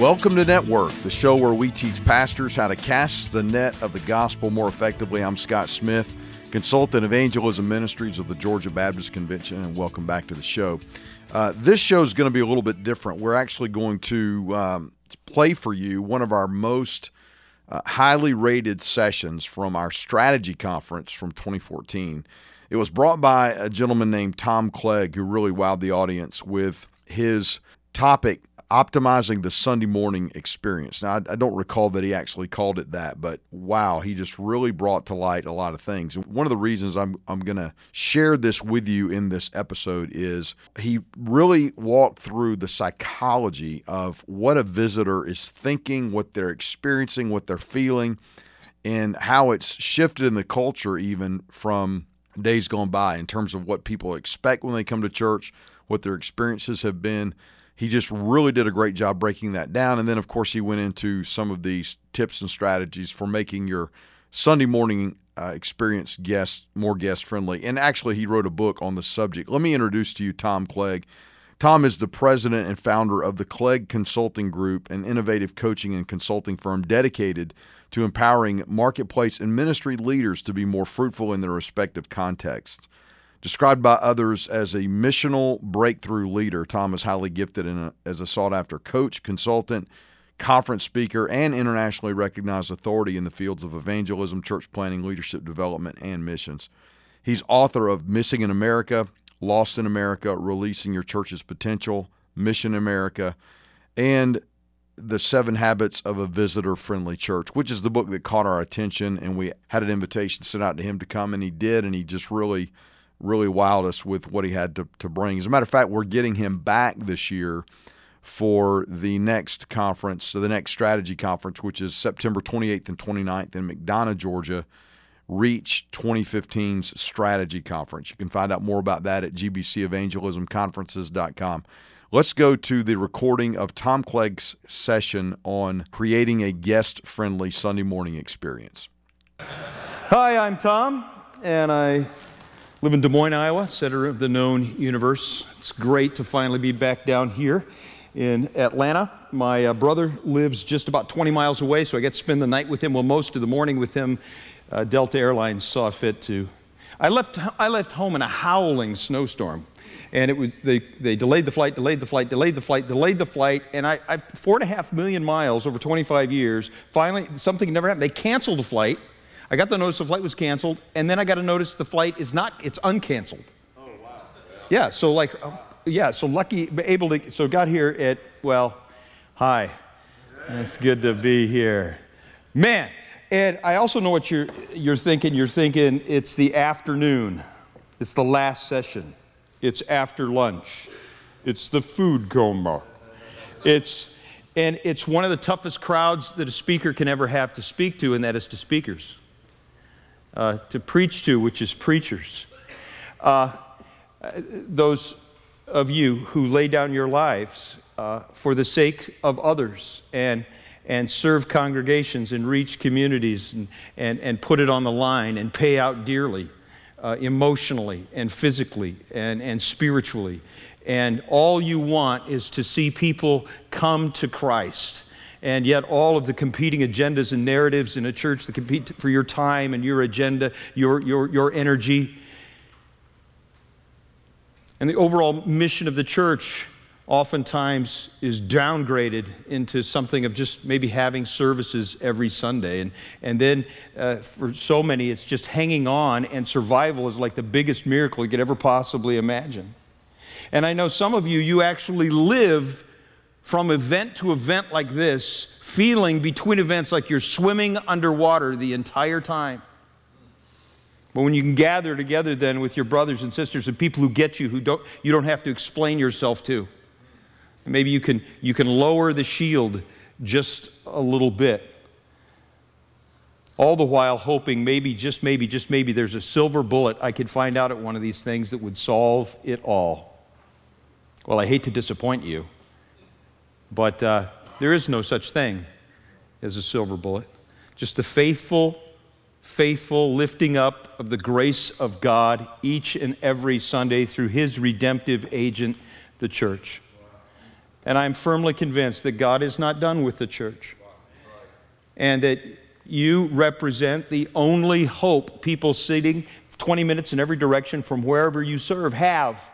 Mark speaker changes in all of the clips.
Speaker 1: Welcome to Network, the show where we teach pastors how to cast the net of the gospel more effectively. I'm Scott Smith, consultant of evangelism ministries of the Georgia Baptist Convention, and welcome back to the show. Uh, this show is going to be a little bit different. We're actually going to um, play for you one of our most uh, highly rated sessions from our strategy conference from 2014. It was brought by a gentleman named Tom Clegg, who really wowed the audience with his topic optimizing the Sunday morning experience. Now, I, I, don't recall that he actually called it that, but wow, he just really brought to light a lot of things. And one of the reasons I'm, I'm going to share this with you in this episode is he really walked through the psychology of what a visitor is thinking, what they're experiencing, what they're feeling, and how it's shifted in the culture even from days gone by in terms of what people expect when they come to church, what their experiences have been he just really did a great job breaking that down. And then, of course, he went into some of these tips and strategies for making your Sunday morning uh, experience guest more guest friendly. And actually, he wrote a book on the subject. Let me introduce to you Tom Clegg. Tom is the president and founder of the Clegg Consulting Group, an innovative coaching and consulting firm dedicated to empowering marketplace and ministry leaders to be more fruitful in their respective contexts. Described by others as a missional breakthrough leader, Tom is highly gifted a, as a sought after coach, consultant, conference speaker, and internationally recognized authority in the fields of evangelism, church planning, leadership development, and missions. He's author of Missing in America, Lost in America, Releasing Your Church's Potential, Mission America, and The Seven Habits of a Visitor Friendly Church, which is the book that caught our attention. And we had an invitation sent out to him to come, and he did, and he just really really wowed us with what he had to, to bring. As a matter of fact, we're getting him back this year for the next conference, so the next strategy conference, which is September 28th and 29th in McDonough, Georgia. Reach 2015's strategy conference. You can find out more about that at gbcevangelismconferences.com. Let's go to the recording of Tom Clegg's session on creating a guest friendly Sunday morning experience.
Speaker 2: Hi, I'm Tom, and I live in Des Moines, Iowa, center of the known universe. It's great to finally be back down here in Atlanta. My uh, brother lives just about 20 miles away, so I get to spend the night with him. Well, most of the morning with him. Uh, Delta Airlines saw fit to. I left, I left home in a howling snowstorm. And it was, they, they delayed the flight, delayed the flight, delayed the flight, delayed the flight. And I, I four and a half million miles over 25 years, finally, something never happened. They canceled the flight. I got the notice the flight was canceled, and then I got a notice the flight is not, it's uncanceled. Oh, wow. Yeah, so like, uh, yeah, so lucky, able to, so got here at, well, hi. It's good to be here. Man, and I also know what you're, you're thinking. You're thinking it's the afternoon, it's the last session, it's after lunch, it's the food coma. It's, and it's one of the toughest crowds that a speaker can ever have to speak to, and that is to speakers uh, to preach to, which is preachers. Uh, those of you who lay down your lives uh, for the sake of others and, and serve congregations and reach communities and, and, and put it on the line and pay out dearly uh, emotionally and physically and, and spiritually. And all you want is to see people come to Christ and yet all of the competing agendas and narratives in a church that compete for your time and your agenda, your, your, your energy. And the overall mission of the church oftentimes is downgraded into something of just maybe having services every Sunday. And, and then uh, for so many, it's just hanging on, and survival is like the biggest miracle you could ever possibly imagine. And I know some of you, you actually live from event to event like this, feeling between events like you're swimming underwater the entire time. But when you can gather together then with your brothers and sisters and people who get you, who don't, you don't have to explain yourself to. Maybe you can, you can lower the shield just a little bit. All the while hoping maybe, just maybe, just maybe there's a silver bullet I could find out at one of these things that would solve it all. Well, I hate to disappoint you. But uh, there is no such thing as a silver bullet. Just the faithful, faithful lifting up of the grace of God each and every Sunday through His redemptive agent, the church. And I'm firmly convinced that God is not done with the church. And that you represent the only hope people sitting 20 minutes in every direction from wherever you serve have.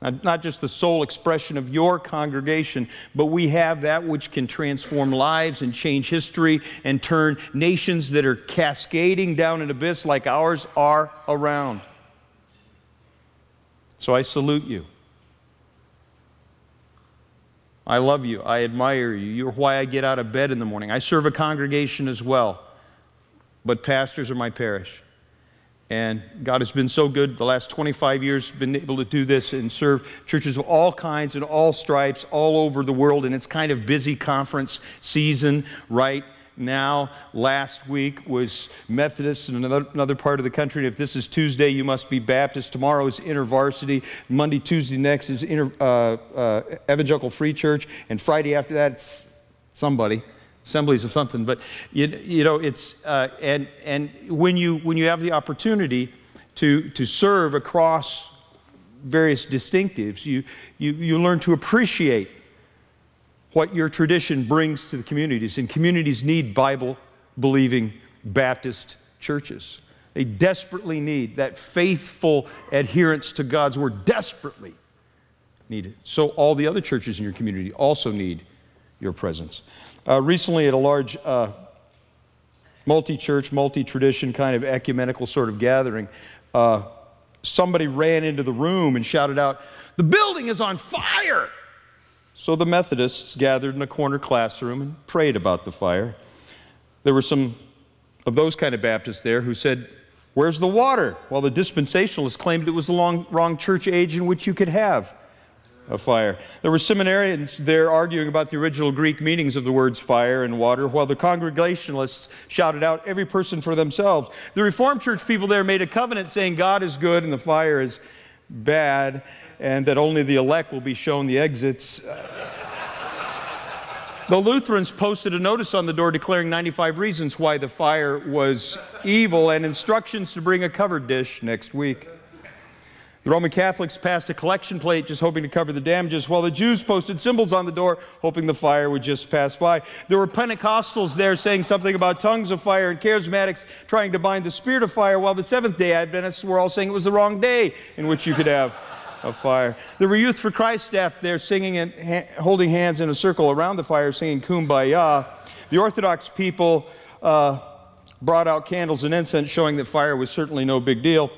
Speaker 2: Not just the sole expression of your congregation, but we have that which can transform lives and change history and turn nations that are cascading down an abyss like ours are around. So I salute you. I love you. I admire you. You're why I get out of bed in the morning. I serve a congregation as well, but pastors are my parish. And God has been so good the last 25 years, been able to do this and serve churches of all kinds and all stripes all over the world. And it's kind of busy conference season right now. Last week was Methodist in another, another part of the country. And if this is Tuesday, you must be Baptist. Tomorrow is InterVarsity. Monday, Tuesday next is inter, uh, uh, Evangelical Free Church. And Friday after that, it's somebody assemblies of something. But you, you know, it's uh, and and when you when you have the opportunity to to serve across various distinctives, you you you learn to appreciate what your tradition brings to the communities. And communities need Bible believing Baptist churches. They desperately need that faithful adherence to God's word. Desperately need it. So all the other churches in your community also need your presence. Uh, recently, at a large uh, multi church, multi tradition kind of ecumenical sort of gathering, uh, somebody ran into the room and shouted out, The building is on fire! So the Methodists gathered in a corner classroom and prayed about the fire. There were some of those kind of Baptists there who said, Where's the water? While the dispensationalists claimed it was the long, wrong church age in which you could have of fire. There were seminarians there arguing about the original Greek meanings of the words fire and water, while the Congregationalists shouted out, every person for themselves. The Reformed Church people there made a covenant saying God is good and the fire is bad, and that only the elect will be shown the exits. the Lutherans posted a notice on the door declaring 95 reasons why the fire was evil and instructions to bring a covered dish next week. The Roman Catholics passed a collection plate just hoping to cover the damages, while the Jews posted symbols on the door hoping the fire would just pass by. There were Pentecostals there saying something about tongues of fire and charismatics trying to bind the spirit of fire, while the Seventh day Adventists were all saying it was the wrong day in which you could have a fire. There were Youth for Christ staff there singing and ha- holding hands in a circle around the fire, singing Kumbaya. The Orthodox people uh, brought out candles and incense, showing that fire was certainly no big deal.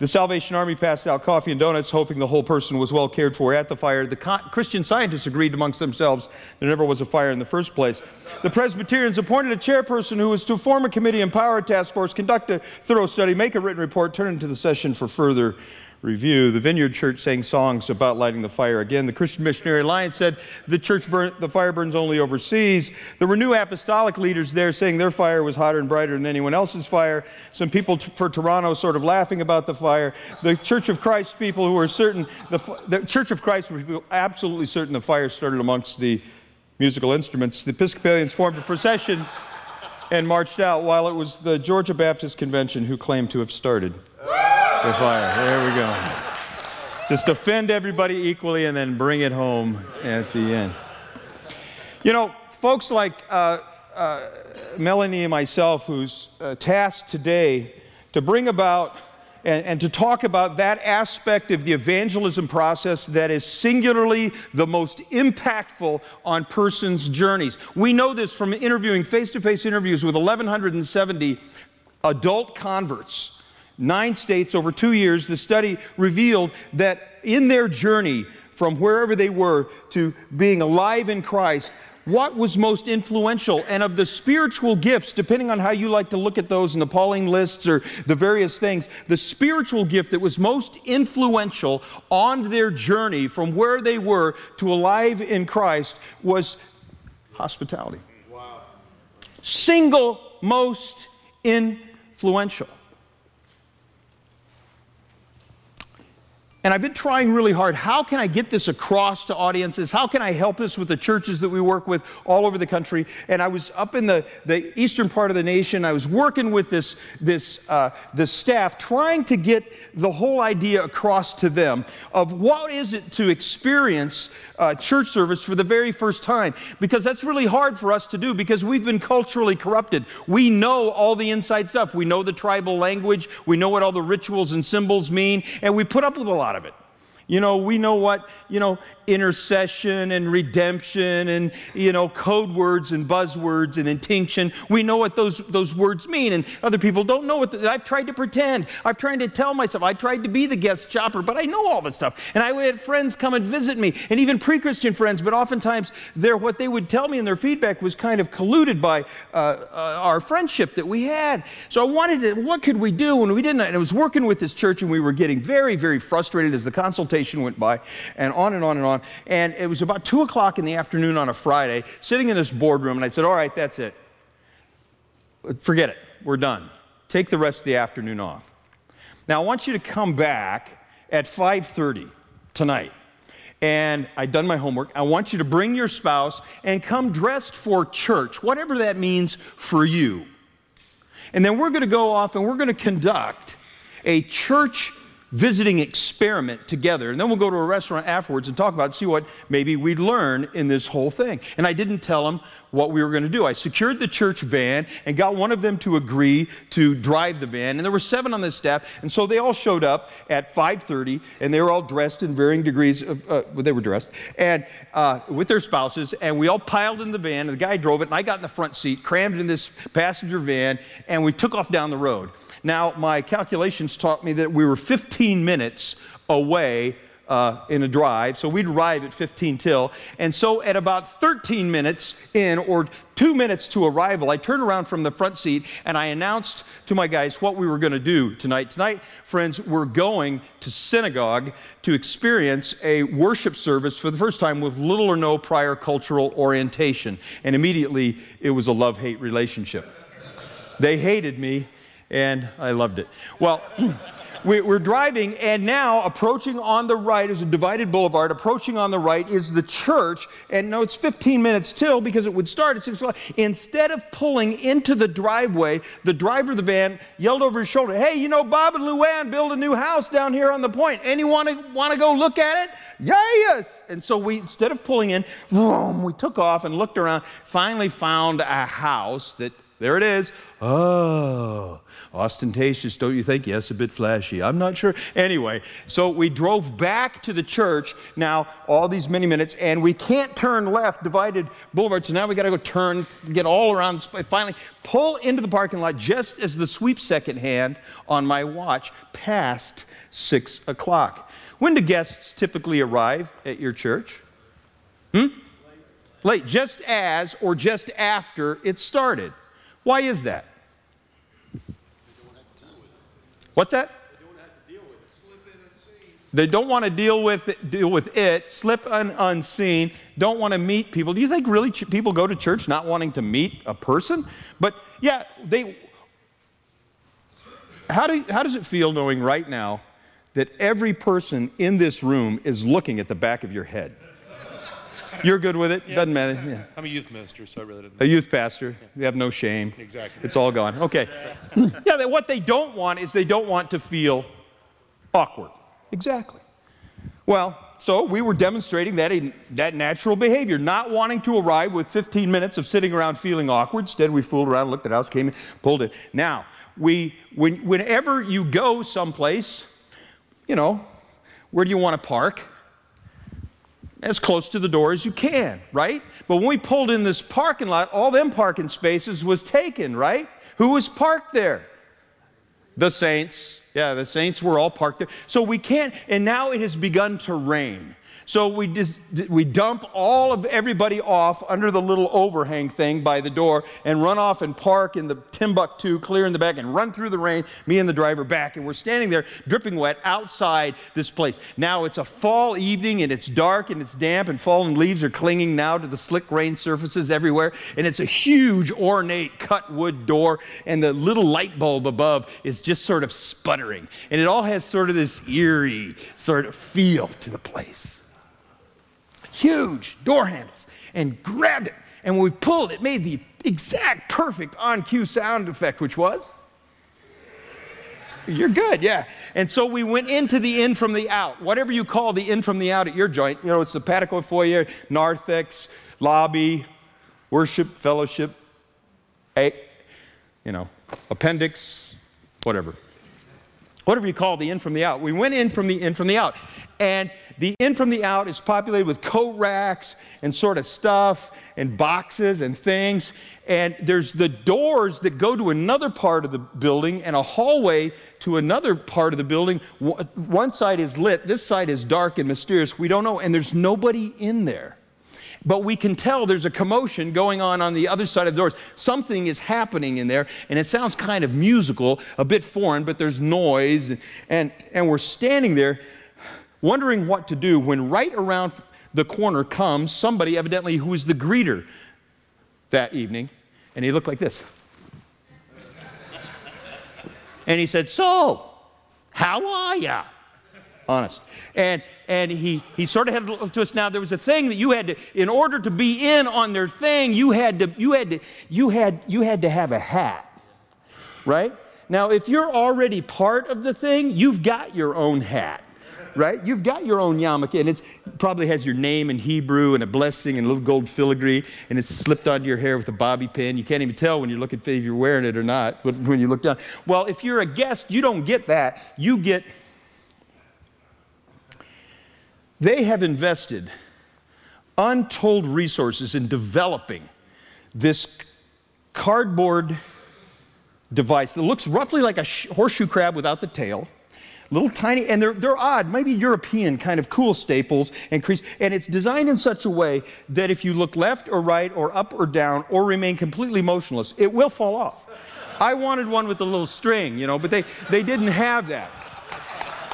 Speaker 2: The Salvation Army passed out coffee and donuts, hoping the whole person was well cared for at the fire. The Christian scientists agreed amongst themselves there never was a fire in the first place. The Presbyterians appointed a chairperson who was to form a committee, empower a task force, conduct a thorough study, make a written report, turn it into the session for further review. The Vineyard Church sang songs about lighting the fire again. The Christian Missionary Alliance said the church the fire burns only overseas. There were new apostolic leaders there saying their fire was hotter and brighter than anyone else's fire. Some people t- for Toronto sort of laughing about the fire. The Church of Christ people who were certain the, the Church of Christ were absolutely certain the fire started amongst the musical instruments. The Episcopalians formed a procession and marched out while it was the Georgia Baptist Convention who claimed to have started the fire. There we go. Just offend everybody equally and then bring it home at the end. You know, folks like uh, uh, Melanie and myself, who's uh, tasked today to bring about and, and, to talk about that aspect of the evangelism process that is singularly the most impactful on persons' journeys. We know this from interviewing face to face interviews with 1,170 adult converts nine states over two years, the study revealed that in their journey from wherever they were to being alive in Christ, what was most influential and of the spiritual gifts depending on how you like to look at those in the Pauline lists or the various things the spiritual gift that was most influential on their journey from where they were to alive in christ was hospitality wow. single most influential and I've been trying really hard. How can I get this across to audiences? How can I help this with the churches that we work with all over the country? And I was up in the, the eastern part of the nation. I was working with this, this, uh, this staff, trying to get the whole idea across to them of what is it to experience uh, church service for the very first time. Because that's really hard for us to do because we've been culturally corrupted. We know all the inside stuff. We know the tribal language. We know what all the rituals and symbols mean. And we put up with a lot of it. You know, we know what, you know, intercession and redemption and, you know, code words and buzzwords and intinction. We know what those, those words mean, and other people don't know what. The, I've tried to pretend. I've tried to tell myself. I tried to be the guest shopper, but I know all this stuff. And I had friends come and visit me, and even pre Christian friends, but oftentimes they're, what they would tell me and their feedback was kind of colluded by uh, uh, our friendship that we had. So I wanted to, what could we do? And we didn't, and I was working with this church, and we were getting very, very frustrated as the consultation went by, and on and on and on. And it was about 2 o'clock in the afternoon on a Friday, sitting in this boardroom, and I said, All right, that's it. Forget it. We're done. Take the rest of the afternoon off. Now, I want you to come back at 5:30 tonight. And I've done my homework. I want you to bring your spouse and come dressed for church, whatever that means for you. And then we're going to go off and we're going to conduct a church visiting experiment together. And then we'll go to a restaurant afterwards and talk about it, see what maybe we'd learn in this whole thing. And I didn't tell them what we were going to do. I secured the church van and got one of them to agree to drive the van. And there were seven on the staff, and so they all showed up at 5:30, and they were all dressed in varying degrees of. Uh, well, they were dressed, and uh, with their spouses, and we all piled in the van. And the guy drove it, and I got in the front seat, crammed in this passenger van, and we took off down the road. Now, my calculations taught me that we were 15 minutes away uh, in a drive. So we'd arrive at 15 till. And so at about 13 minutes in, or two minutes to arrival, I turned around from the front seat and I announced to my guys what we were going to do tonight. Tonight, friends, we're going to synagogue to experience a worship service for the first time with little or no prior cultural orientation. And immediately, it was a love hate relationship. They hated me, and I loved it. Well, we're driving, and now approaching on the right is a divided boulevard. Approaching on the right is the church, and no, it's 15 minutes till because it would start at 6 o'clock. Instead of pulling into the driveway, the driver of the van yelled over his shoulder, Hey, you know, Bob and Luann built a new house down here on the point. Anyone want to go look at it? Yeah, Yes! And so we, instead of pulling in, vroom, we took off and looked around, finally found a house that, there it is. Oh, Ostentatious, don't you think? Yes, a bit flashy. I'm not sure. Anyway, so we drove back to the church now, all these many minutes, and we can't turn left, divided boulevard. So now we got to go turn, get all around, finally pull into the parking lot just as the sweep second hand on my watch passed six o'clock. When do guests typically arrive at your church? Hmm? Late, just as or just after it started. Why is that? What's that? They don't want to deal with it, deal with it, slip un, unseen, don't want to meet people. Do you think really ch- people go to church not wanting to meet a person? But yeah, they. How, do, how does it feel knowing right now that every person in this room is looking at the back of your head? You're good with it? Yeah. Doesn't matter. Yeah.
Speaker 3: I'm a youth minister, so I really
Speaker 2: didn't. A youth pastor. Yeah. You have no shame.
Speaker 3: Exactly.
Speaker 2: It's all gone. Okay. yeah, what they don't want is they don't want to feel awkward. Exactly. Well, so we were demonstrating that, that natural behavior, not wanting to arrive with 15 minutes of sitting around feeling awkward. Instead, we fooled around, looked at the house, came in, pulled it. Now, we, when, whenever you go someplace, you know, where do you want to park? As close to the door as you can, right? But when we pulled in this parking lot, all them parking spaces was taken, right? Who was parked there? The saints. Yeah, the saints were all parked there. So we can't, and now it has begun to rain. So we just we dump all of everybody off under the little overhang thing by the door and run off and park in the Timbuktu, clear in the back, and run through the rain, me and the driver back. And we're standing there dripping wet outside this place. Now it's a fall evening and it's dark and it's damp and fallen leaves are clinging now to the slick rain surfaces everywhere. And it's a huge ornate cut wood door and the little light bulb above is just sort of sputtering. And it all has sort of this eerie sort of feel to the place huge door handles, and grabbed it. And when we pulled, it made the exact perfect on cue sound effect, which was. You're good, yeah. And so we went into the in from the out, whatever you call the in from the out at your joint. You know, it's the portico foyer, narthex, lobby, worship, fellowship, a, you know, appendix, whatever. Whatever you call the in from the out. We went in from the in from the out. And the in from the out is populated with coat racks and sort of stuff and boxes and things. And there's the doors that go to another part of the building and a hallway to another part of the building. One side is lit, this side is dark and mysterious. We don't know. And there's nobody in there. But we can tell there's a commotion going on on the other side of the doors. Something is happening in there, and it sounds kind of musical, a bit foreign, but there's noise. And, and, and we're standing there wondering what to do when right around the corner comes somebody, evidently, who is the greeter that evening, and he looked like this. and he said, So, how are ya? Honest. And, and he, he sort of had to us. Now, there was a thing that you had to, in order to be in on their thing, you had to, you had to, you had, you had to have a hat, right? Now, if you're already part of the thing, you've got your own hat right? You've got your own yarmulke, and it probably has your name in Hebrew and a blessing and a little gold filigree, and it's slipped onto your hair with a bobby pin. You can't even tell when you look at if you're wearing it or not but when you look down. Well, if you're a guest, you don't get that. You get. They have invested untold resources in developing this cardboard device that looks roughly like a horseshoe crab without the tail little tiny, and they're, they're odd, maybe European kind of cool staples and crease. And it's designed in such a way that if you look left or right or up or down or remain completely motionless, it will fall off. I wanted one with a little string, you know, but they, they didn't have that.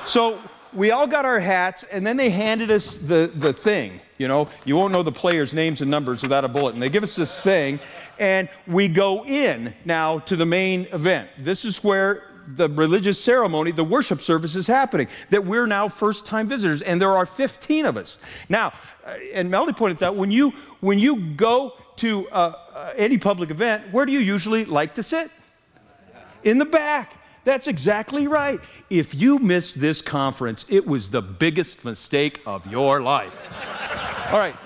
Speaker 2: So we all got our hats, and then they handed us the, the thing. You know, you won't know the players' names and numbers without a bulletin. They give us this thing, and we go in now to the main event. This is where the religious ceremony, the worship service is happening, that we're now first time visitors, and there are 15 of us. Now, uh, and Melody pointed out, when you, when you go to uh, uh, any public event, where do you usually like to sit? In the back. That's exactly right. If you missed this conference, it was the biggest mistake of your life. All right.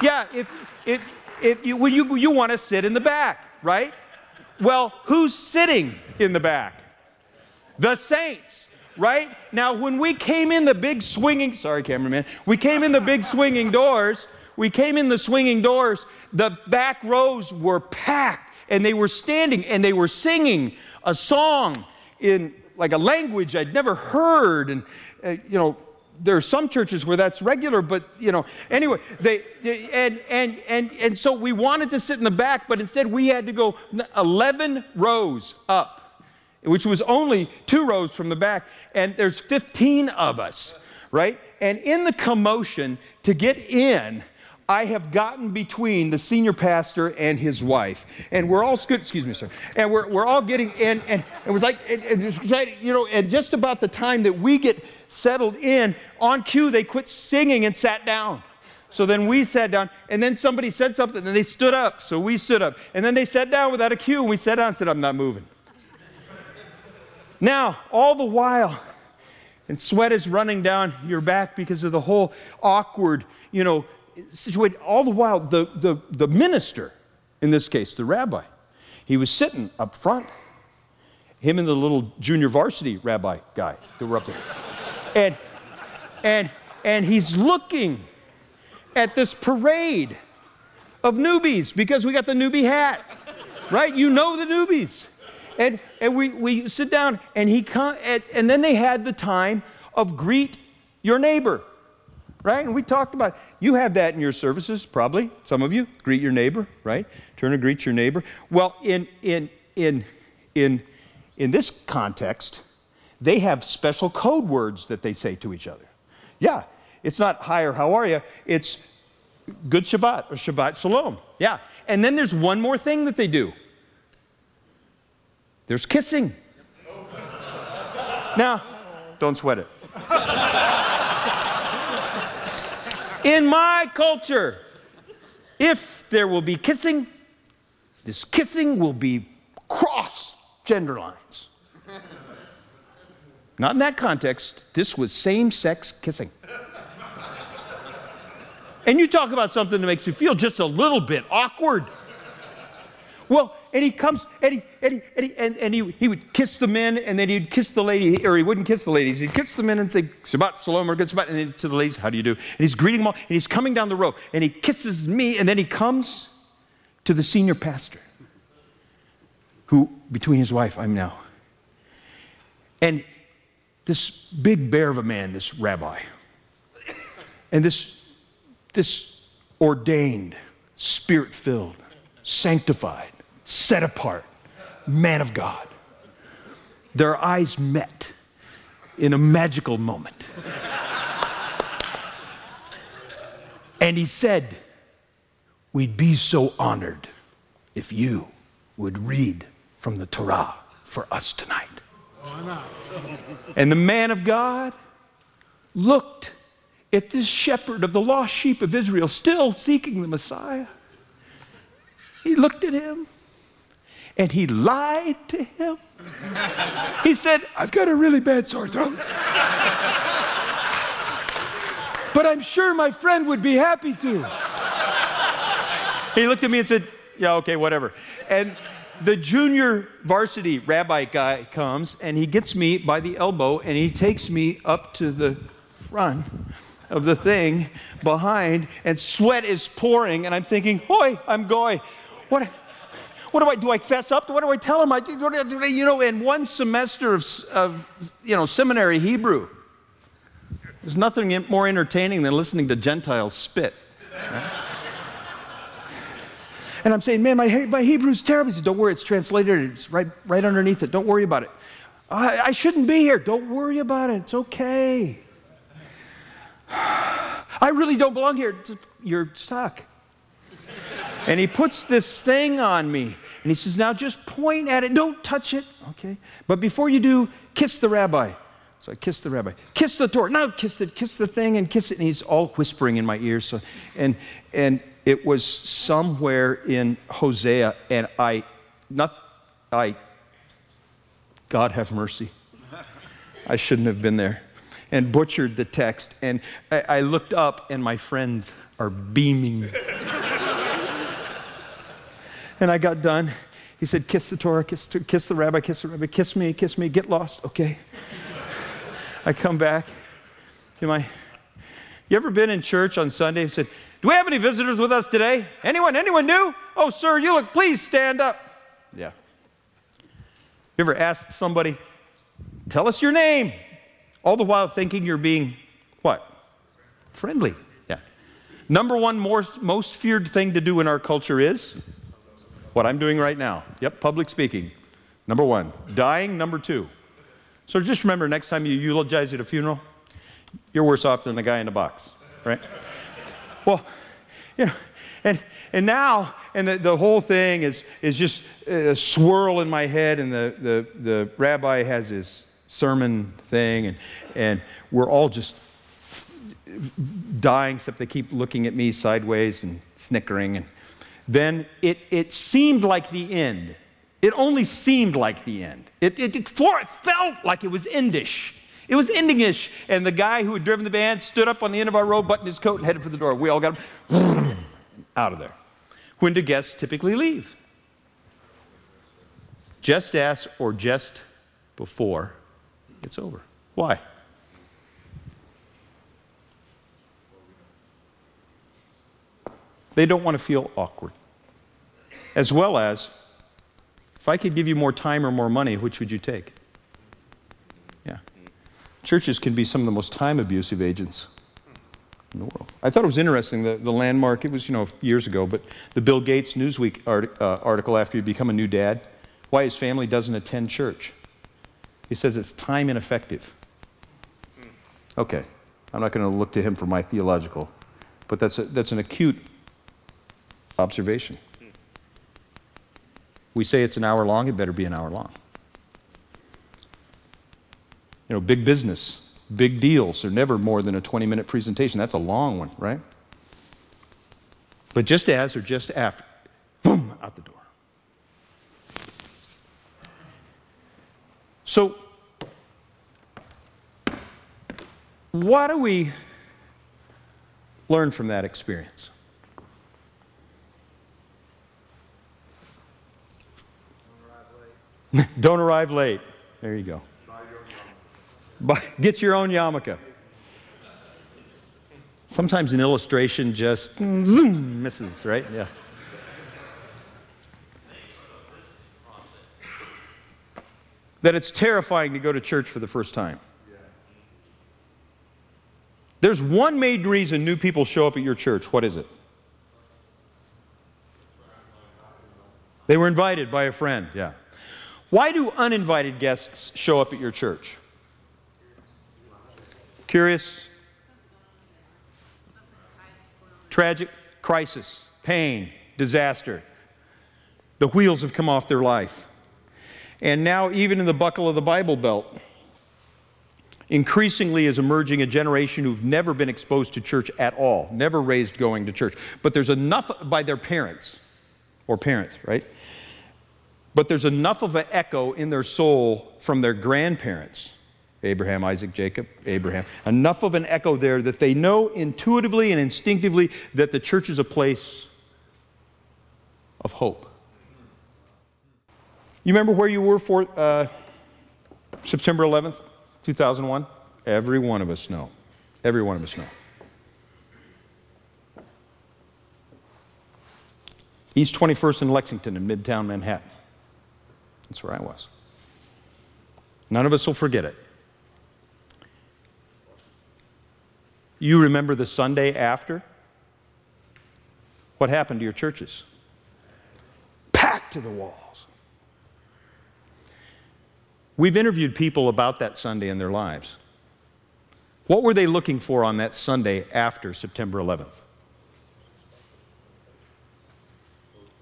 Speaker 2: Yeah, if, if, if you, well, you, you want to sit in the back, right? Well, who's sitting in the back? The saints, right? Now, when we came in the big swinging, sorry, cameraman, we came in the big swinging doors, we came in the swinging doors, the back rows were packed and they were standing and they were singing a song in like a language I'd never heard. And, uh, you know, there are some churches where that's regular, but you know, anyway, they, they, and and and and so we wanted to sit in the back, but instead we had to go 11 rows up, which was only two rows from the back, and there's 15 of us, right? And in the commotion to get in, I have gotten between the senior pastor and his wife. And we're all, excuse me, sir, and we're, we're all getting, and, and it was like, and, and, you know, and just about the time that we get settled in, on cue, they quit singing and sat down. So then we sat down, and then somebody said something, and they stood up. So we stood up. And then they sat down without a cue, and we sat down and said, I'm not moving. now, all the while, and sweat is running down your back because of the whole awkward, you know, situated. All the while, the, the, the minister, in this case, the rabbi, he was sitting up front. Him and the little junior varsity rabbi guy that were up there. And, and, and he's looking at this parade of newbies because we got the newbie hat, right? You know the newbies. And, and we, we sit down, and, he come, and, and then they had the time of greet your neighbor right? And we talked about you have that in your services, probably. Some of you greet your neighbor, right? Turn and greet your neighbor. Well, in in in in in this context, they have special code words that they say to each other. Yeah, it's not hi or how are you? It's good Shabbat or Shabbat Shalom. Yeah. And then there's one more thing that they do. There's kissing. Now, don't sweat it. In my culture, if there will be kissing, this kissing will be cross gender lines. Not in that context. This was same sex kissing. And you talk about something that makes you feel just a little bit awkward. Well, and he comes and he, and, he, and, he, and, and he, he would kiss the men and then he'd kiss the lady, or he wouldn't kiss the ladies. He'd kiss the men and say, Shabbat, Shalom, or good Shabbat, and then to the ladies, how do you do? And he's greeting them all, and he's coming down the row, and he kisses me, and then he comes to the senior pastor, who, between his wife, I'm now. And this big bear of a man, this rabbi, and this, this ordained, spirit filled, sanctified, set apart man of God. Their eyes met in a magical moment. and he said, We'd be so honored if you would read from the Torah for us tonight. And the man of God looked at this shepherd of the lost sheep of Israel, still seeking the Messiah. He looked at him and he lied to him. He said, I've got a really bad sore throat. but I'm sure my friend would be happy to. He looked at me and said, Yeah, okay, whatever. And the junior varsity rabbi guy comes and he gets me by the elbow and he takes me up to the front of the thing behind and sweat is pouring and I'm thinking, "Hoy, I'm going. What what do I do? I fess up? What do I tell him? I you know, in one semester of, of you know seminary Hebrew, there's nothing more entertaining than listening to Gentiles spit. Right? And I'm saying, man, my, my Hebrew's terrible. He said, don't worry, it's translated. It's right, right underneath it. Don't worry about it. I, I shouldn't be here. Don't worry about it. It's okay. I really don't belong here. You're stuck. and he puts this thing on me. And he says, now just point at it. Don't touch it. Okay. But before you do, kiss the rabbi. So I kiss the rabbi. Kiss the Torah. Now kiss the, kiss the thing and kiss it. And he's all whispering in my ear. So, and, and it was somewhere in Hosea, and I, not, I, God have mercy. I shouldn't have been there. And butchered the text. And I, I looked up, and my friends are beaming. And I got done. He said, Kiss the Torah, kiss, kiss the rabbi, kiss the rabbi, kiss me, kiss me, get lost. Okay. I come back to my. You ever been in church on Sunday and said, do we have any visitors with us today? Anyone? Anyone new? Oh, sir, you look, please stand up. Yeah. You ever asked somebody, tell us your name, all the while thinking you're being what? Friendly. Yeah. Number one most, most feared thing to do in our culture is what I'm doing right now. Yep, public speaking. Number one. Dying, number two. So just remember next time you eulogize at a funeral, you're worse off than the guy in the box, right? Well, you know, and, and now, and the, the whole thing is, is just uh, a swirl in my head, and the, the, the rabbi has his sermon thing, and, and we're all just dying, except they keep looking at me sideways and snickering. And then it, it seemed like the end. It only seemed like the end. It, it, it, felt like it was endish. It was ending-ish, and the guy who had driven the van stood up on the end of our road, buttoned his coat, and headed for the door. We all got out of there. When do guests typically leave? Just as or just before it's over. Why? They don't want to feel awkward. As well as, if I could give you more time or more money, which would you take? Yeah. Churches can be some of the most time abusive agents in the world. I thought it was interesting, the, the landmark, it was, you know, years ago, but the Bill Gates Newsweek art, uh, article after he become a new dad, why his family doesn't attend church. He says it's time ineffective. Okay, I'm not going to look to him for my theological, but that's, a, that's an acute observation. We say it's an hour long, it better be an hour long. You know, big business, big deals are never more than a 20 minute presentation. That's a long one, right? But just as or just after, boom, out the door. So, what do we learn from that experience? Don't arrive late. There you go. Buy, get your own yarmulke. Sometimes an illustration just mm, zoom, misses, right? Yeah. That it's terrifying to go to church for the first time. There's one main reason new people show up at your church. What is it? They were invited by a friend, yeah. Why do uninvited guests show up at your church? Curious? Tragic crisis, pain, disaster. The wheels have come off their life. And now, even in the buckle of the Bible Belt, increasingly is emerging a generation who've never been exposed to church at all, never raised going to church. But there's enough by their parents, or parents, right? But there's enough of an echo in their soul from their grandparents Abraham, Isaac, Jacob, Abraham. Enough of an echo there that they know intuitively and instinctively that the church is a place of hope. You remember where you were for uh, September 11th, 2001? Every one of us know. Every one of us know. East 21st in Lexington in Midtown Manhattan. That's where I was. None of us will forget it. You remember the Sunday after? What happened to your churches? Packed to the walls. We've interviewed people about that Sunday in their lives. What were they looking for on that Sunday after September 11th?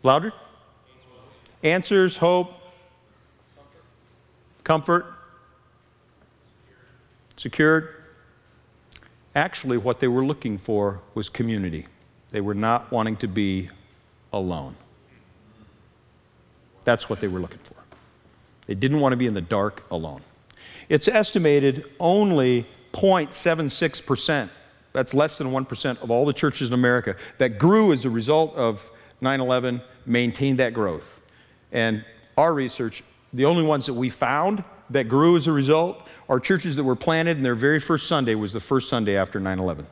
Speaker 2: Louder? Answers, hope, comfort, secured. Actually, what they were looking for was community. They were not wanting to be alone. That's what they were looking for. They didn't want to be in the dark alone. It's estimated only 0.76%, that's less than 1% of all the churches in America, that grew as a result of 9 11 maintained that growth. And our research, the only ones that we found that grew as a result are churches that were planted and their very first Sunday was the first Sunday after 9 11.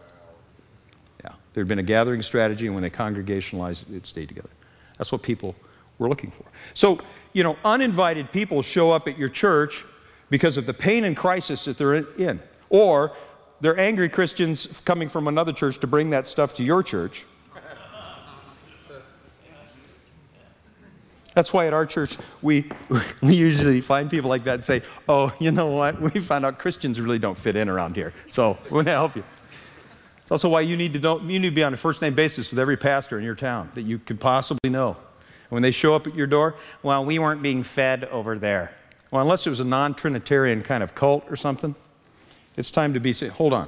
Speaker 2: Yeah, there had been a gathering strategy, and when they congregationalized, it stayed together. That's what people were looking for. So, you know, uninvited people show up at your church because of the pain and crisis that they're in. Or they're angry Christians coming from another church to bring that stuff to your church. That's why at our church, we, we usually find people like that and say, Oh, you know what? We found out Christians really don't fit in around here. So we're going to help you. It's also why you need, to you need to be on a first name basis with every pastor in your town that you can possibly know. And when they show up at your door, well, we weren't being fed over there. Well, unless it was a non Trinitarian kind of cult or something, it's time to be say, hold on.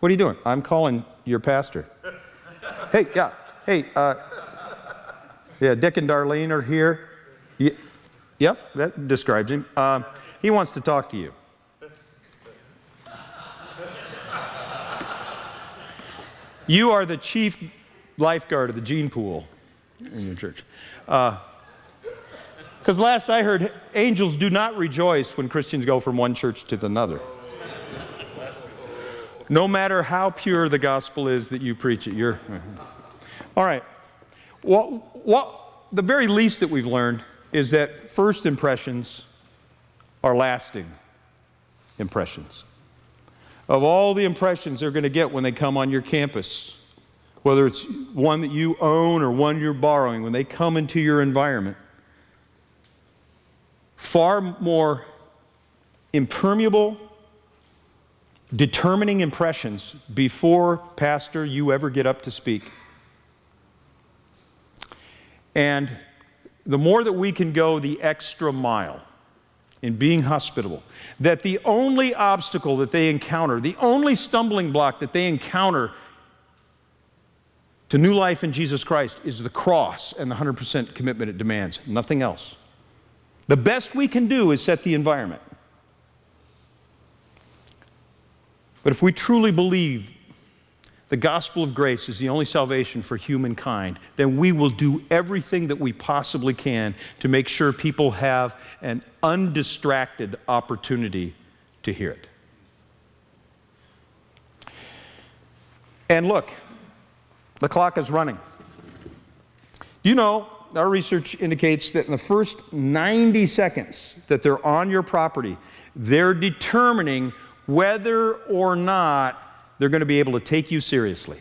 Speaker 2: What are you doing? I'm calling your pastor. hey, yeah, hey, uh, yeah, Dick and Darlene are here. yep, that describes him. Uh, he wants to talk to you. You are the chief lifeguard of the gene pool in your church. Because uh, last I heard, angels do not rejoice when Christians go from one church to another. No matter how pure the gospel is that you preach it, you're. All right. What, what, the very least that we've learned is that first impressions are lasting impressions. of all the impressions they're going to get when they come on your campus, whether it's one that you own or one you're borrowing, when they come into your environment, far more impermeable, determining impressions before, Pastor, you ever get up to speak. And the more that we can go the extra mile in being hospitable, that the only obstacle that they encounter, the only stumbling block that they encounter to new life in Jesus Christ is the cross and the 100% commitment it demands, nothing else. The best we can do is set the environment. But if we truly believe the gospel of grace is the only salvation for humankind, then we will do everything that we possibly can to make sure people have an undistracted opportunity to hear it. And look, the clock is running. You know, our research indicates that in the first 90 seconds that they're on your property, they're determining whether or not they're going to be able to take you seriously.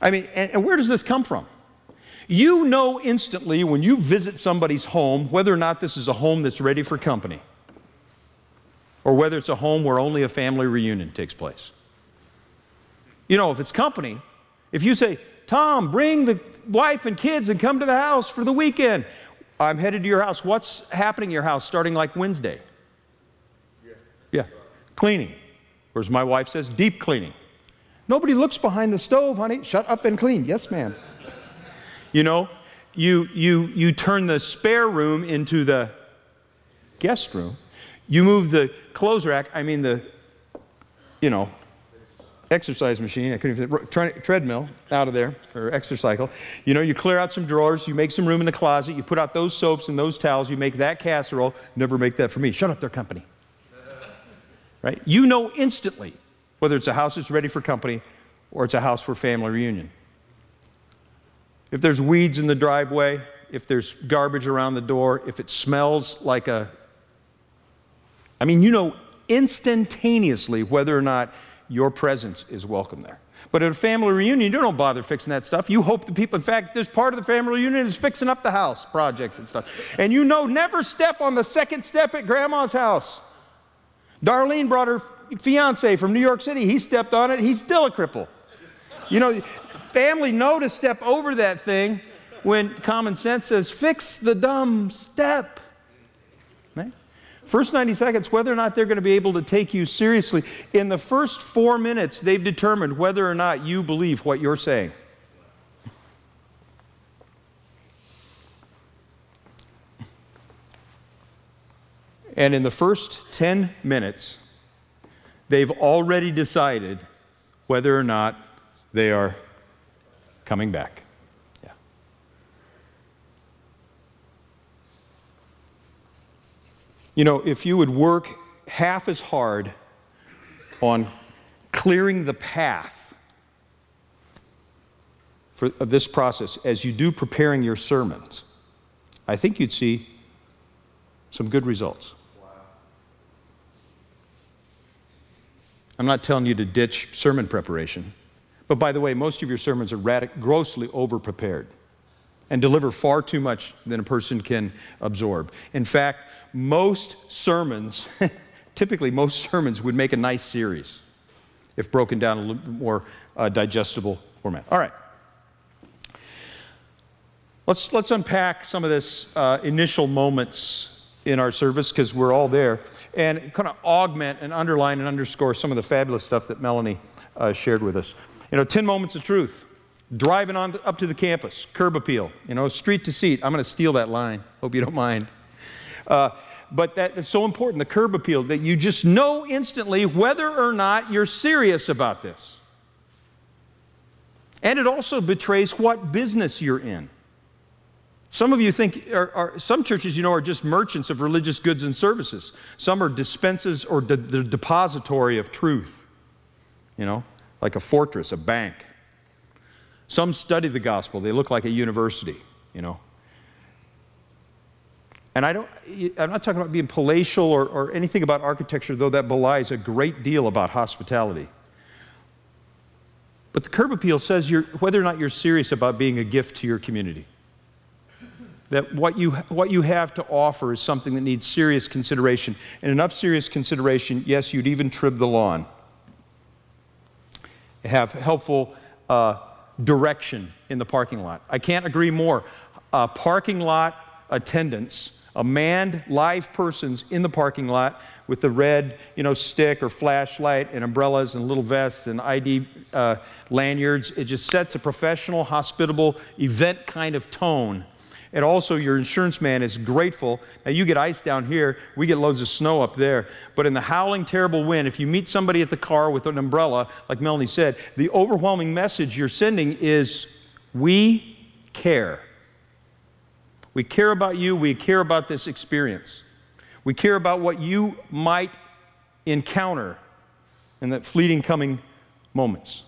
Speaker 2: I mean, and, and, where does this come from? You know instantly when you visit somebody's home whether or not this is a home that's ready for company or whether it's a home where only a family reunion takes place. You know, if it's company, if you say, Tom, bring the wife and kids and come to the house for the weekend, I'm headed to your house. What's happening in your house starting like Wednesday? Cleaning. Or as my wife says, deep cleaning. Nobody looks behind the stove, honey. Shut up and clean. Yes, ma'am. You know, you, you, you turn the spare room into the guest room. You move the clothes rack, I mean the, you know, exercise machine, I couldn't even, tre- treadmill out of there, or exercycle. You know, you clear out some drawers, you make some room in the closet, you put out those soaps and those towels, you make that casserole. Never make that for me. Shut up, they're company right? You know instantly whether it's a house that's ready for company or it's a house for family reunion. If there's weeds in the driveway, if there's garbage around the door, if it smells like a I mean, you know instantaneously whether or not your presence is welcome there. But at a family reunion, you don't bother fixing that stuff. You hope the people, in fact, there's part of the family reunion is fixing up the house projects and stuff. And you know, never step on the second step at grandma's house. Darlene brought her fiance from New York City. He stepped on it. He's still a cripple. You know, family know to step over that thing when common sense says, fix the dumb step. First 90 seconds, whether or not they're going to be able to take you seriously. In the first four minutes, they've determined whether or not you believe what you're saying. And in the first 10 minutes, they've already decided whether or not they are coming back. Yeah. You know, if you would work half as hard on clearing the path for, of this process as you do preparing your sermons, I think you'd see some good results. I'm not telling you to ditch sermon preparation. But by the way, most of your sermons are radic- grossly over prepared and deliver far too much than a person can absorb. In fact, most sermons, typically, most sermons would make a nice series if broken down a little bit more uh, digestible format. All right. Let's, let's unpack some of this uh, initial moments in our service because we're all there and kind of augment and underline and underscore some of the fabulous stuff that Melanie uh, shared with us. You know, 10 moments of truth, driving on up to the campus, curb appeal, you know, street to seat. I'm going to steal that line. Hope you don't mind. Uh, but that is so important, the curb appeal, that you just know instantly whether or not you're serious about this. And it also betrays what business you're in. Some of you think, are, are, some churches, you know, are just merchants of religious goods and services. Some are dispensers or de- the depository of truth, you know, like a fortress, a bank. Some study the gospel, they look like a university, you know. And I don't, I'm not talking about being palatial or, or anything about architecture, though that belies a great deal about hospitality. But the curb appeal says whether or not you're serious about being a gift to your community. That what you, what you have to offer is something that needs serious consideration. And enough serious consideration, yes, you'd even trim the lawn. Have helpful uh, direction in the parking lot. I can't agree more. Uh, parking lot attendants a manned live persons in the parking lot with the red, you know, stick or flashlight and umbrellas and little vests and ID uh, lanyards. It just sets a professional, hospitable event kind of tone. And also, your insurance man is grateful. Now, you get ice down here, we get loads of snow up there. But in the howling, terrible wind, if you meet somebody at the car with an umbrella, like Melanie said, the overwhelming message you're sending is, We care. We care about you. We care about this experience. We care about what you might encounter in that fleeting coming moments.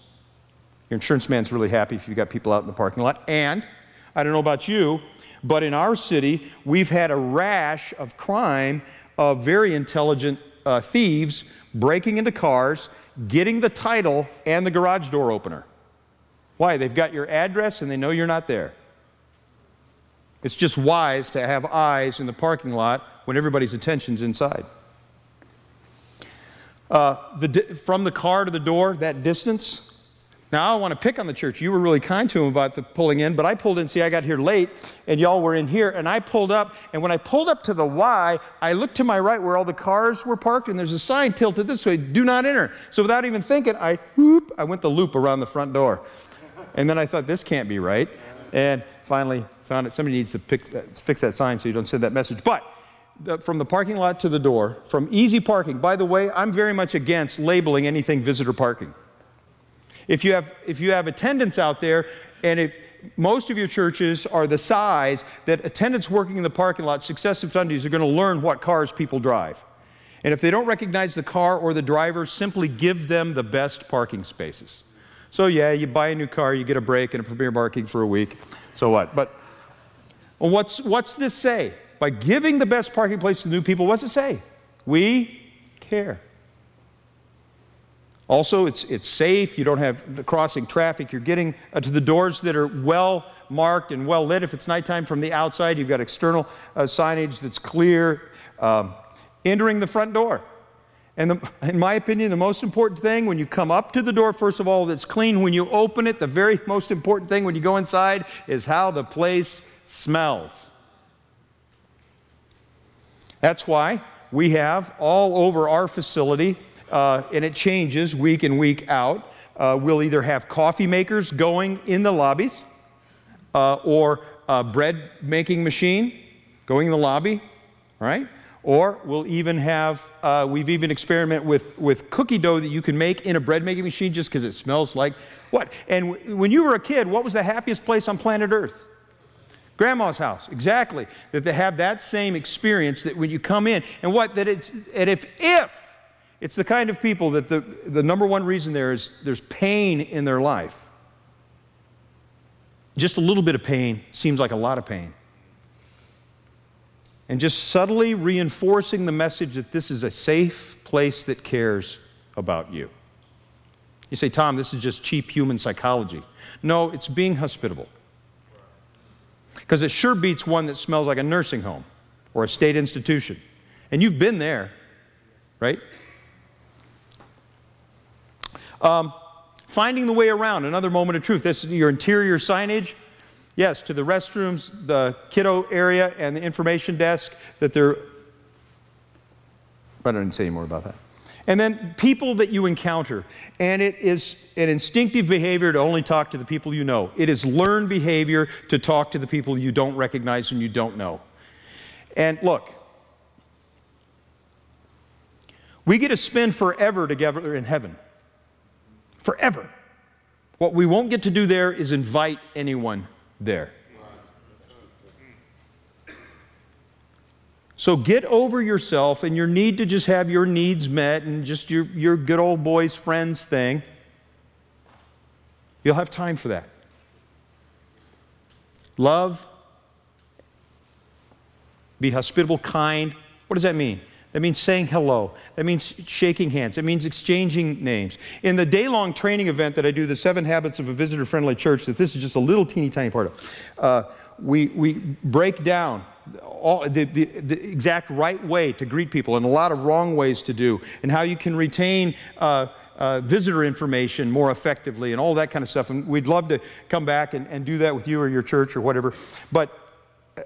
Speaker 2: Your insurance man's really happy if you've got people out in the parking lot. And I don't know about you, but in our city, we've had a rash of crime of very intelligent uh, thieves breaking into cars, getting the title and the garage door opener. Why? They've got your address and they know you're not there. It's just wise to have eyes in the parking lot when everybody's attention's inside. Uh, the, from the car to the door, that distance. Now, I want to pick on the church. You were really kind to him about the pulling in, but I pulled in. See, I got here late, and y'all were in here, and I pulled up. And when I pulled up to the Y, I looked to my right where all the cars were parked, and there's a sign tilted this way do not enter. So without even thinking, I, whoop, I went the loop around the front door. And then I thought, this can't be right. And finally, found it. Somebody needs to fix that, uh, fix that sign so you don't send that message. But from the parking lot to the door, from easy parking, by the way, I'm very much against labeling anything visitor parking. If you have, if you have attendants out there, and if most of your churches are the size that attendants working in the parking lot successive Sundays are going to learn what cars people drive. And if they don't recognize the car or the driver, simply give them the best parking spaces. So, yeah, you buy a new car, you get a break and a premier parking for a week. So what? But what's, what's this say? By giving the best parking place to new people, what's it say? We care. Also, it's, it's safe. You don't have crossing traffic. You're getting uh, to the doors that are well marked and well lit. If it's nighttime from the outside, you've got external uh, signage that's clear. Um, entering the front door. And the, in my opinion, the most important thing when you come up to the door, first of all, that's clean. When you open it, the very most important thing when you go inside is how the place smells. That's why we have all over our facility, uh, and it changes week in, week out. Uh, we'll either have coffee makers going in the lobbies uh, or a bread making machine going in the lobby, right? Or we'll even have, uh, we've even experimented with, with cookie dough that you can make in a bread making machine just because it smells like what? And w- when you were a kid, what was the happiest place on planet Earth? Grandma's house, exactly. That they have that same experience that when you come in, and what, that it's, and if, if, it's the kind of people that the, the number one reason there is there's pain in their life. Just a little bit of pain seems like a lot of pain. And just subtly reinforcing the message that this is a safe place that cares about you. You say, Tom, this is just cheap human psychology. No, it's being hospitable. Because it sure beats one that smells like a nursing home or a state institution. And you've been there, right? Um, finding the way around, another moment of truth. This is your interior signage. Yes, to the restrooms, the kiddo area, and the information desk, that they're. I don't say any more about that. And then people that you encounter. And it is an instinctive behavior to only talk to the people you know. It is learned behavior to talk to the people you don't recognize and you don't know. And look, we get to spend forever together in heaven. Forever. What we won't get to do there is invite anyone there. So get over yourself and your need to just have your needs met and just your, your good old boys, friends thing. You'll have time for that. Love Be hospitable, kind. What does that mean? That means saying hello. That means shaking hands. It means exchanging names. In the day long training event that I do, the Seven Habits of a Visitor Friendly Church, that this is just a little teeny tiny part of, uh, we, we break down all, the, the, the, exact right way to greet people and a lot of wrong ways to do, and how you can retain. Uh, uh, visitor information more effectively and all that kind of stuff. And we'd love to come back and, and do that with you or your church or whatever. But uh,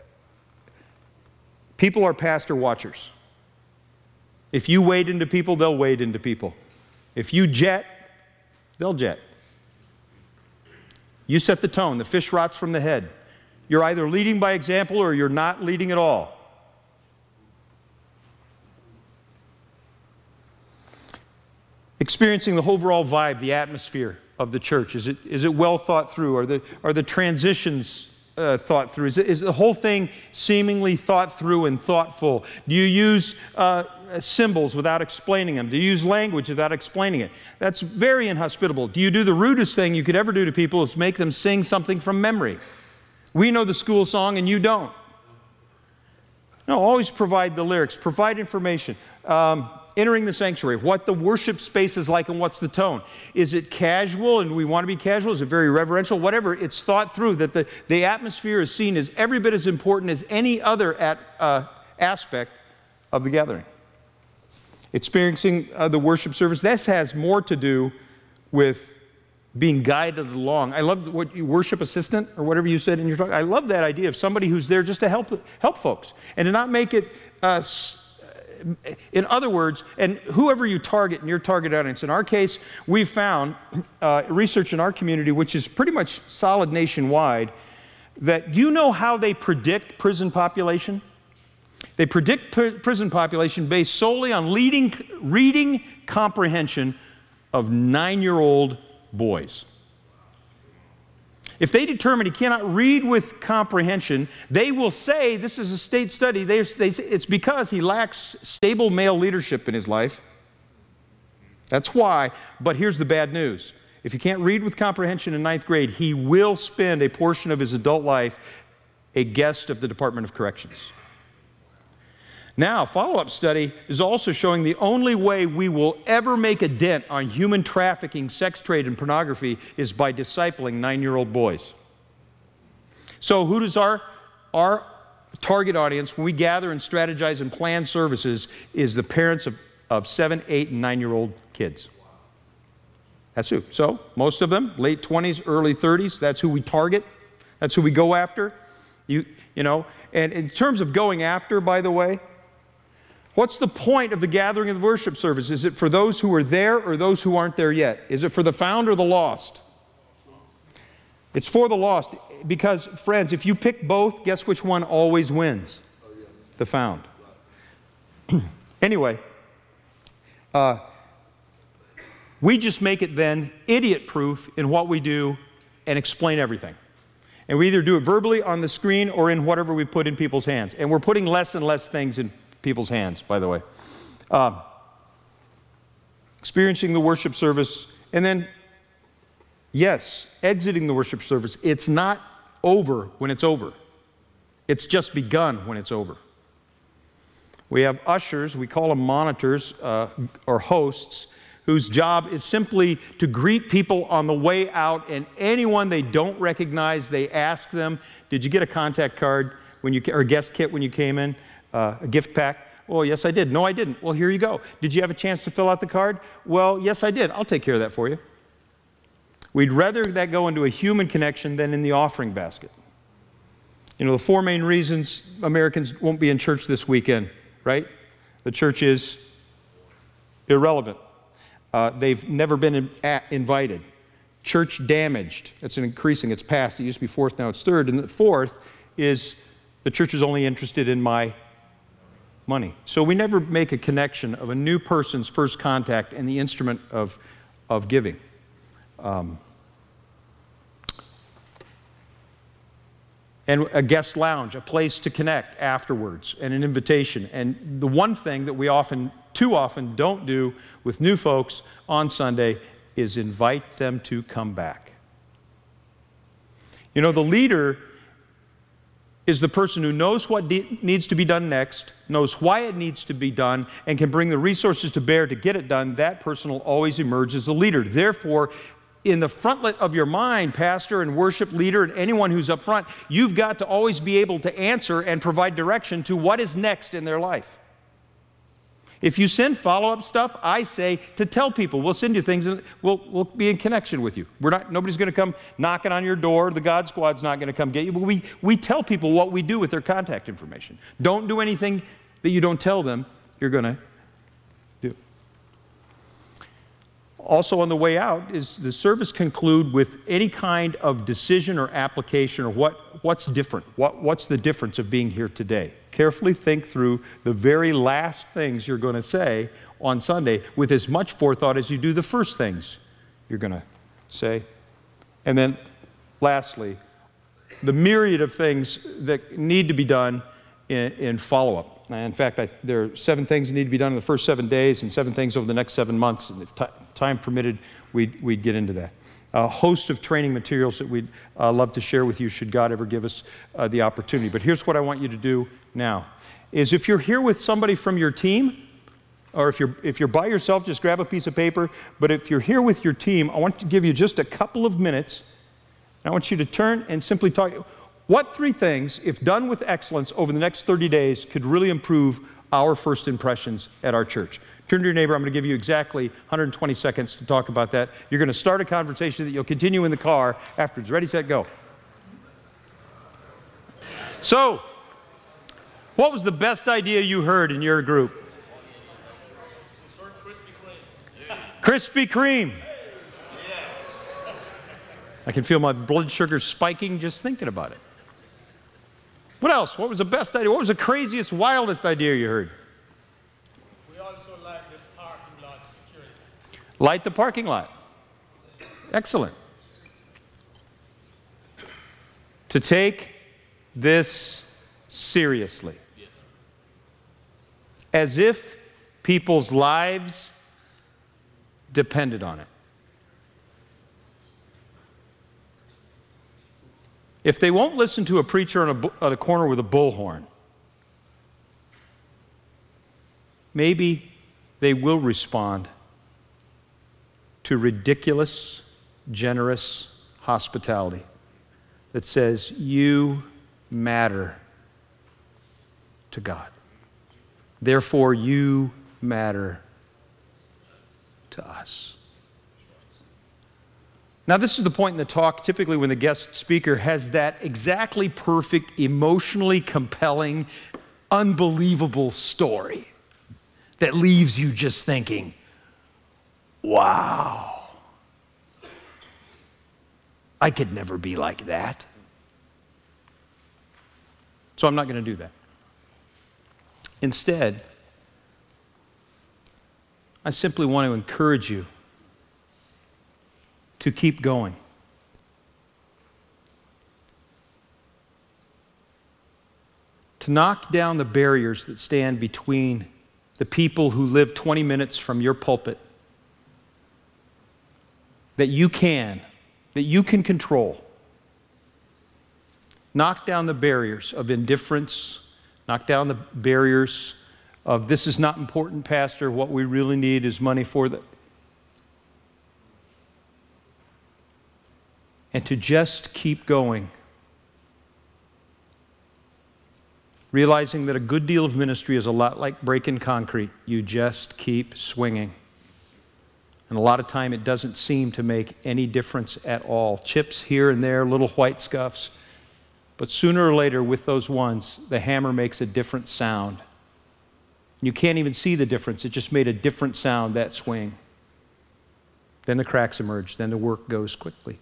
Speaker 2: people are pastor watchers. If you wade into people, they'll wade into people. If you jet, they'll jet. You set the tone. The fish rots from the head. You're either leading by example or you're not leading at all. Experiencing the overall vibe, the atmosphere of the church. Is it, is it well thought through? Are the, are the transitions uh, thought through? Is, is the whole thing seemingly thought through and thoughtful? Do you use uh, symbols without explaining them? Do you use language without explaining it? That's very inhospitable. Do you do the rudest thing you could ever do to people is make them sing something from memory? We know the school song and you don't. No, always provide the lyrics, provide information. Um, entering the sanctuary, what the worship space is like and what's the tone. Is it casual and we want to be casual? Is it very reverential? Whatever, it's thought through that the, the atmosphere is seen as every bit as important as any other at, uh, aspect of the gathering. Experiencing uh, the worship service, this has more to do with being guided along. I love what you worship assistant or whatever you said in your talk. I love that idea of somebody who's there just to help help folks and to not make it uh, in other words, and whoever you target in your target audience, in our case, we found uh, research in our community, which is pretty much solid nationwide, that do you know how they predict prison population? They predict pr- prison population based solely on leading, reading comprehension of nine year old boys. If they determine he cannot read with comprehension, they will say, this is a state study, they, they it's because he lacks stable male leadership in his life. That's why. But here's the bad news. If he can't read with comprehension in ninth grade, he will spend a portion of his adult life a guest of the Department of Corrections. Now, follow up study is also showing the only way we will ever make a dent on human trafficking, sex trade, and pornography is by discipling nine year old boys. So, who does our, our target audience, when we gather and strategize and plan services, is the parents of, of seven, eight, and nine year old kids. That's who. So, most of them, late 20s, early 30s, that's who we target, that's who we go after. You, you know, and in terms of going after, by the way, What's the point of the gathering of the worship service? Is it for those who are there or those who aren't there yet? Is it for the found or the lost? It's for the lost because, friends, if you pick both, guess which one always wins? The found. anyway, uh, we just make it then idiot proof in what we do and explain everything. And we either do it verbally on the screen or in whatever we put in people's hands. And we're putting less and less things in people's hands, by the way. Um, experiencing the worship service, and then, yes, exiting the worship service. It's not over when it's over, it's just begun when it's over. We have ushers, we call them monitors uh, or hosts, whose job is simply to greet people on the way out, and anyone they don't recognize, they ask them, Did you get a contact card when you, or guest kit when you came in? Uh, a gift pack? Oh, yes, I did. No, I didn't. Well, here you go. Did you have a chance to fill out the card? Well, yes, I did. I'll take care of that for you. We'd rather that go into a human connection than in the offering basket. You know, the four main reasons Americans won't be in church this weekend, right? The church is irrelevant. Uh, they've never been in, at, invited. Church damaged. It's increasing. It's past. It used to be fourth, now it's third. And the fourth is the church is only interested in my money. So we never make a connection of a new person's first contact and the instrument of, of giving. Um, and a guest lounge, a place to connect afterwards, and an invitation. And the one thing that we often, too often, don't do with new folks on Sunday is invite them to come back. You know, the leader is the person who knows what needs to be done next, knows why it needs to be done, and can bring the resources to bear to get it done, that person will always emerge as a leader. Therefore, in the frontlet of your mind, pastor and worship leader, and anyone who's up front, you've got to always be able to answer and provide direction to what is next in their life. If you send follow up stuff, I say to tell people, we'll send you things and we'll, we'll be in connection with you. We're not, nobody's going to come knocking on your door. The God Squad's not going to come get you. But we, we tell people what we do with their contact information. Don't do anything that you don't tell them you're going to do. Also, on the way out, is the service conclude with any kind of decision or application or what, what's different? What, what's the difference of being here today? Carefully think through the very last things you're going to say on Sunday with as much forethought as you do the first things you're going to say. And then, lastly, the myriad of things that need to be done in, in follow up. In fact, I, there are seven things that need to be done in the first seven days and seven things over the next seven months. And if t- time permitted, we'd, we'd get into that a host of training materials that we'd uh, love to share with you should God ever give us uh, the opportunity. But here's what I want you to do now is if you're here with somebody from your team, or if you're, if you're by yourself, just grab a piece of paper. But if you're here with your team, I want to give you just a couple of minutes. I want you to turn and simply talk. What three things, if done with excellence over the next 30 days, could really improve our first impressions at our church? Turn to your neighbor. I'm going to give you exactly 120 seconds to talk about that. You're going to start a conversation that you'll continue in the car afterwards. Ready, set, go. So, what was the best idea you heard in your group? Krispy Kreme. I can feel my blood sugar spiking just thinking about it. What else? What was the best idea? What was the craziest, wildest idea you heard?
Speaker 3: We also like the parking lot security.
Speaker 2: Light the parking lot. Excellent. To take this seriously. As if people's lives depended on it. If they won't listen to a preacher on a, on a corner with a bullhorn, maybe they will respond to ridiculous, generous hospitality that says, You matter to God. Therefore, you matter to us. Now, this is the point in the talk, typically, when the guest speaker has that exactly perfect, emotionally compelling, unbelievable story that leaves you just thinking, wow, I could never be like that. So I'm not going to do that. Instead, I simply want to encourage you to keep going. To knock down the barriers that stand between the people who live 20 minutes from your pulpit that you can, that you can control. Knock down the barriers of indifference, knock down the barriers of this is not important, Pastor. What we really need is money for the. And to just keep going. Realizing that a good deal of ministry is a lot like breaking concrete. You just keep swinging. And a lot of time it doesn't seem to make any difference at all. Chips here and there, little white scuffs. But sooner or later, with those ones, the hammer makes a different sound. You can't even see the difference. It just made a different sound, that swing. Then the cracks emerge. Then the work goes quickly.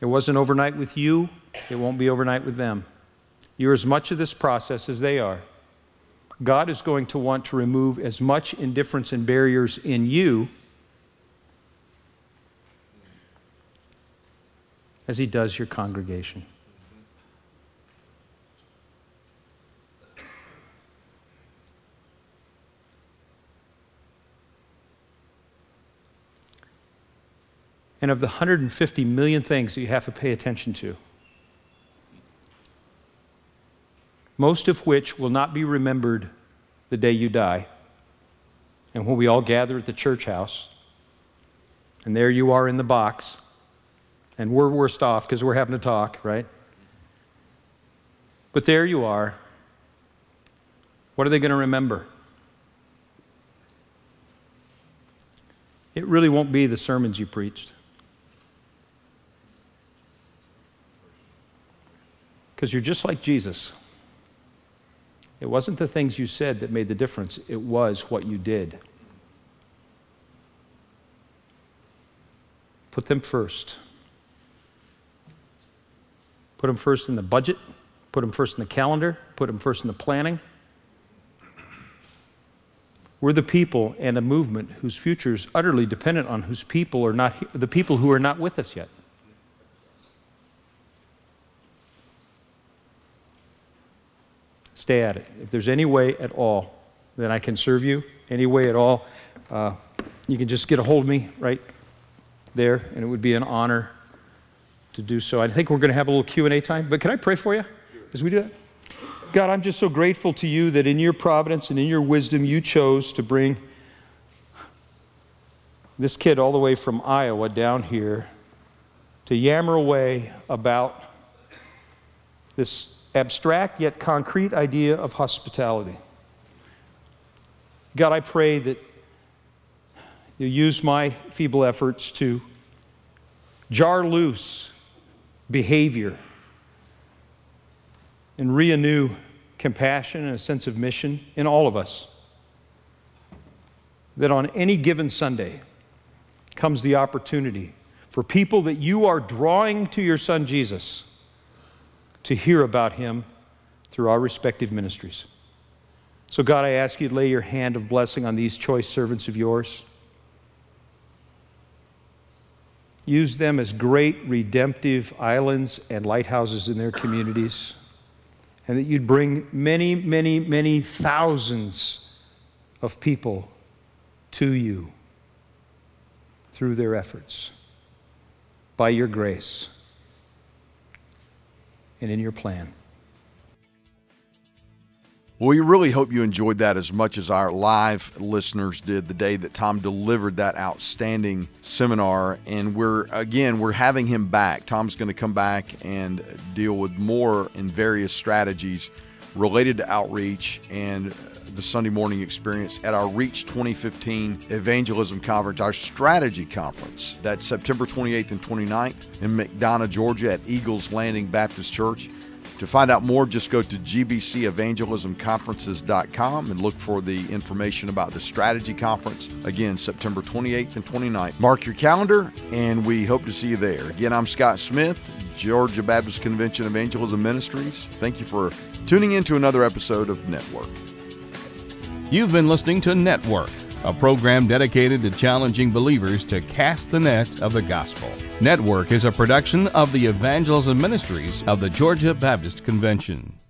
Speaker 2: It wasn't overnight with you, it won't be overnight with them. You're as much of this process as they are. God is going to want to remove as much indifference and barriers in you as He does your congregation. And of the 150 million things that you have to pay attention to, most of which will not be remembered the day you die. And when we all gather at the church house, and there you are in the box, and we're worst off because we're having to talk, right? But there you are. What are they going to remember? It really won't be the sermons you preached. Because you're just like Jesus. It wasn't the things you said that made the difference, it was what you did. Put them first. Put them first in the budget, put them first in the calendar, put them first in the planning. We're the people and a movement whose future is utterly dependent on whose people are not the people who are not with us yet. Stay at it. If there's any way at all that I can serve you, any way at all, uh, you can just get a hold of me right there, and it would be an honor to do so. I think we're going to have a little Q&A time, but can I pray for you as we do that? God, I'm just so grateful to you that in your providence and in your wisdom, you chose to bring this kid all the way from Iowa down here to yammer away about this abstract yet concrete idea of hospitality. God, I pray that you use my feeble efforts to jar loose behavior and renew compassion and a sense of mission in all of us. That on any given Sunday comes the opportunity for people that you are drawing to your son Jesus to hear about him through our respective ministries. So, God, I ask you to lay your hand of blessing on these choice servants of yours. Use them as great redemptive islands and lighthouses in their communities. And that you'd bring many, many, many thousands of people to you through their efforts by your grace and in your plan.
Speaker 1: Well, we really hope you enjoyed that as much as our live listeners did the day that Tom delivered that outstanding seminar. And we're, again, we're having him back. Tom's going to come back and deal with more in various strategies related to outreach and the Sunday morning experience at our Reach 2015 Evangelism Conference, our strategy conference. That's September 28th and 29th in McDonough, Georgia at Eagles Landing Baptist Church. To find out more, just go to gbcevangelismconferences.com and look for the information about the strategy conference. Again, September 28th and 29th. Mark your calendar, and we hope to see you there. Again, I'm Scott Smith, Georgia Baptist Convention Evangelism Ministries. Thank you for tuning in to another episode of Network.
Speaker 4: You've been listening to Network a program dedicated to challenging believers to cast the net of the gospel. Network is a production of the Evangelism Ministries of the Georgia Baptist Convention.